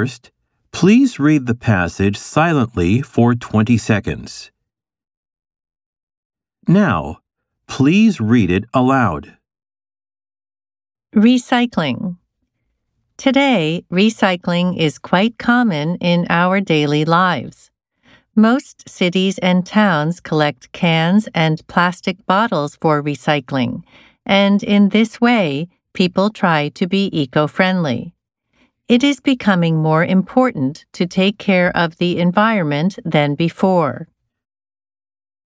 First, please read the passage silently for 20 seconds. Now, please read it aloud. Recycling. Today, recycling is quite common in our daily lives. Most cities and towns collect cans and plastic bottles for recycling, and in this way, people try to be eco friendly. It is becoming more important to take care of the environment than before.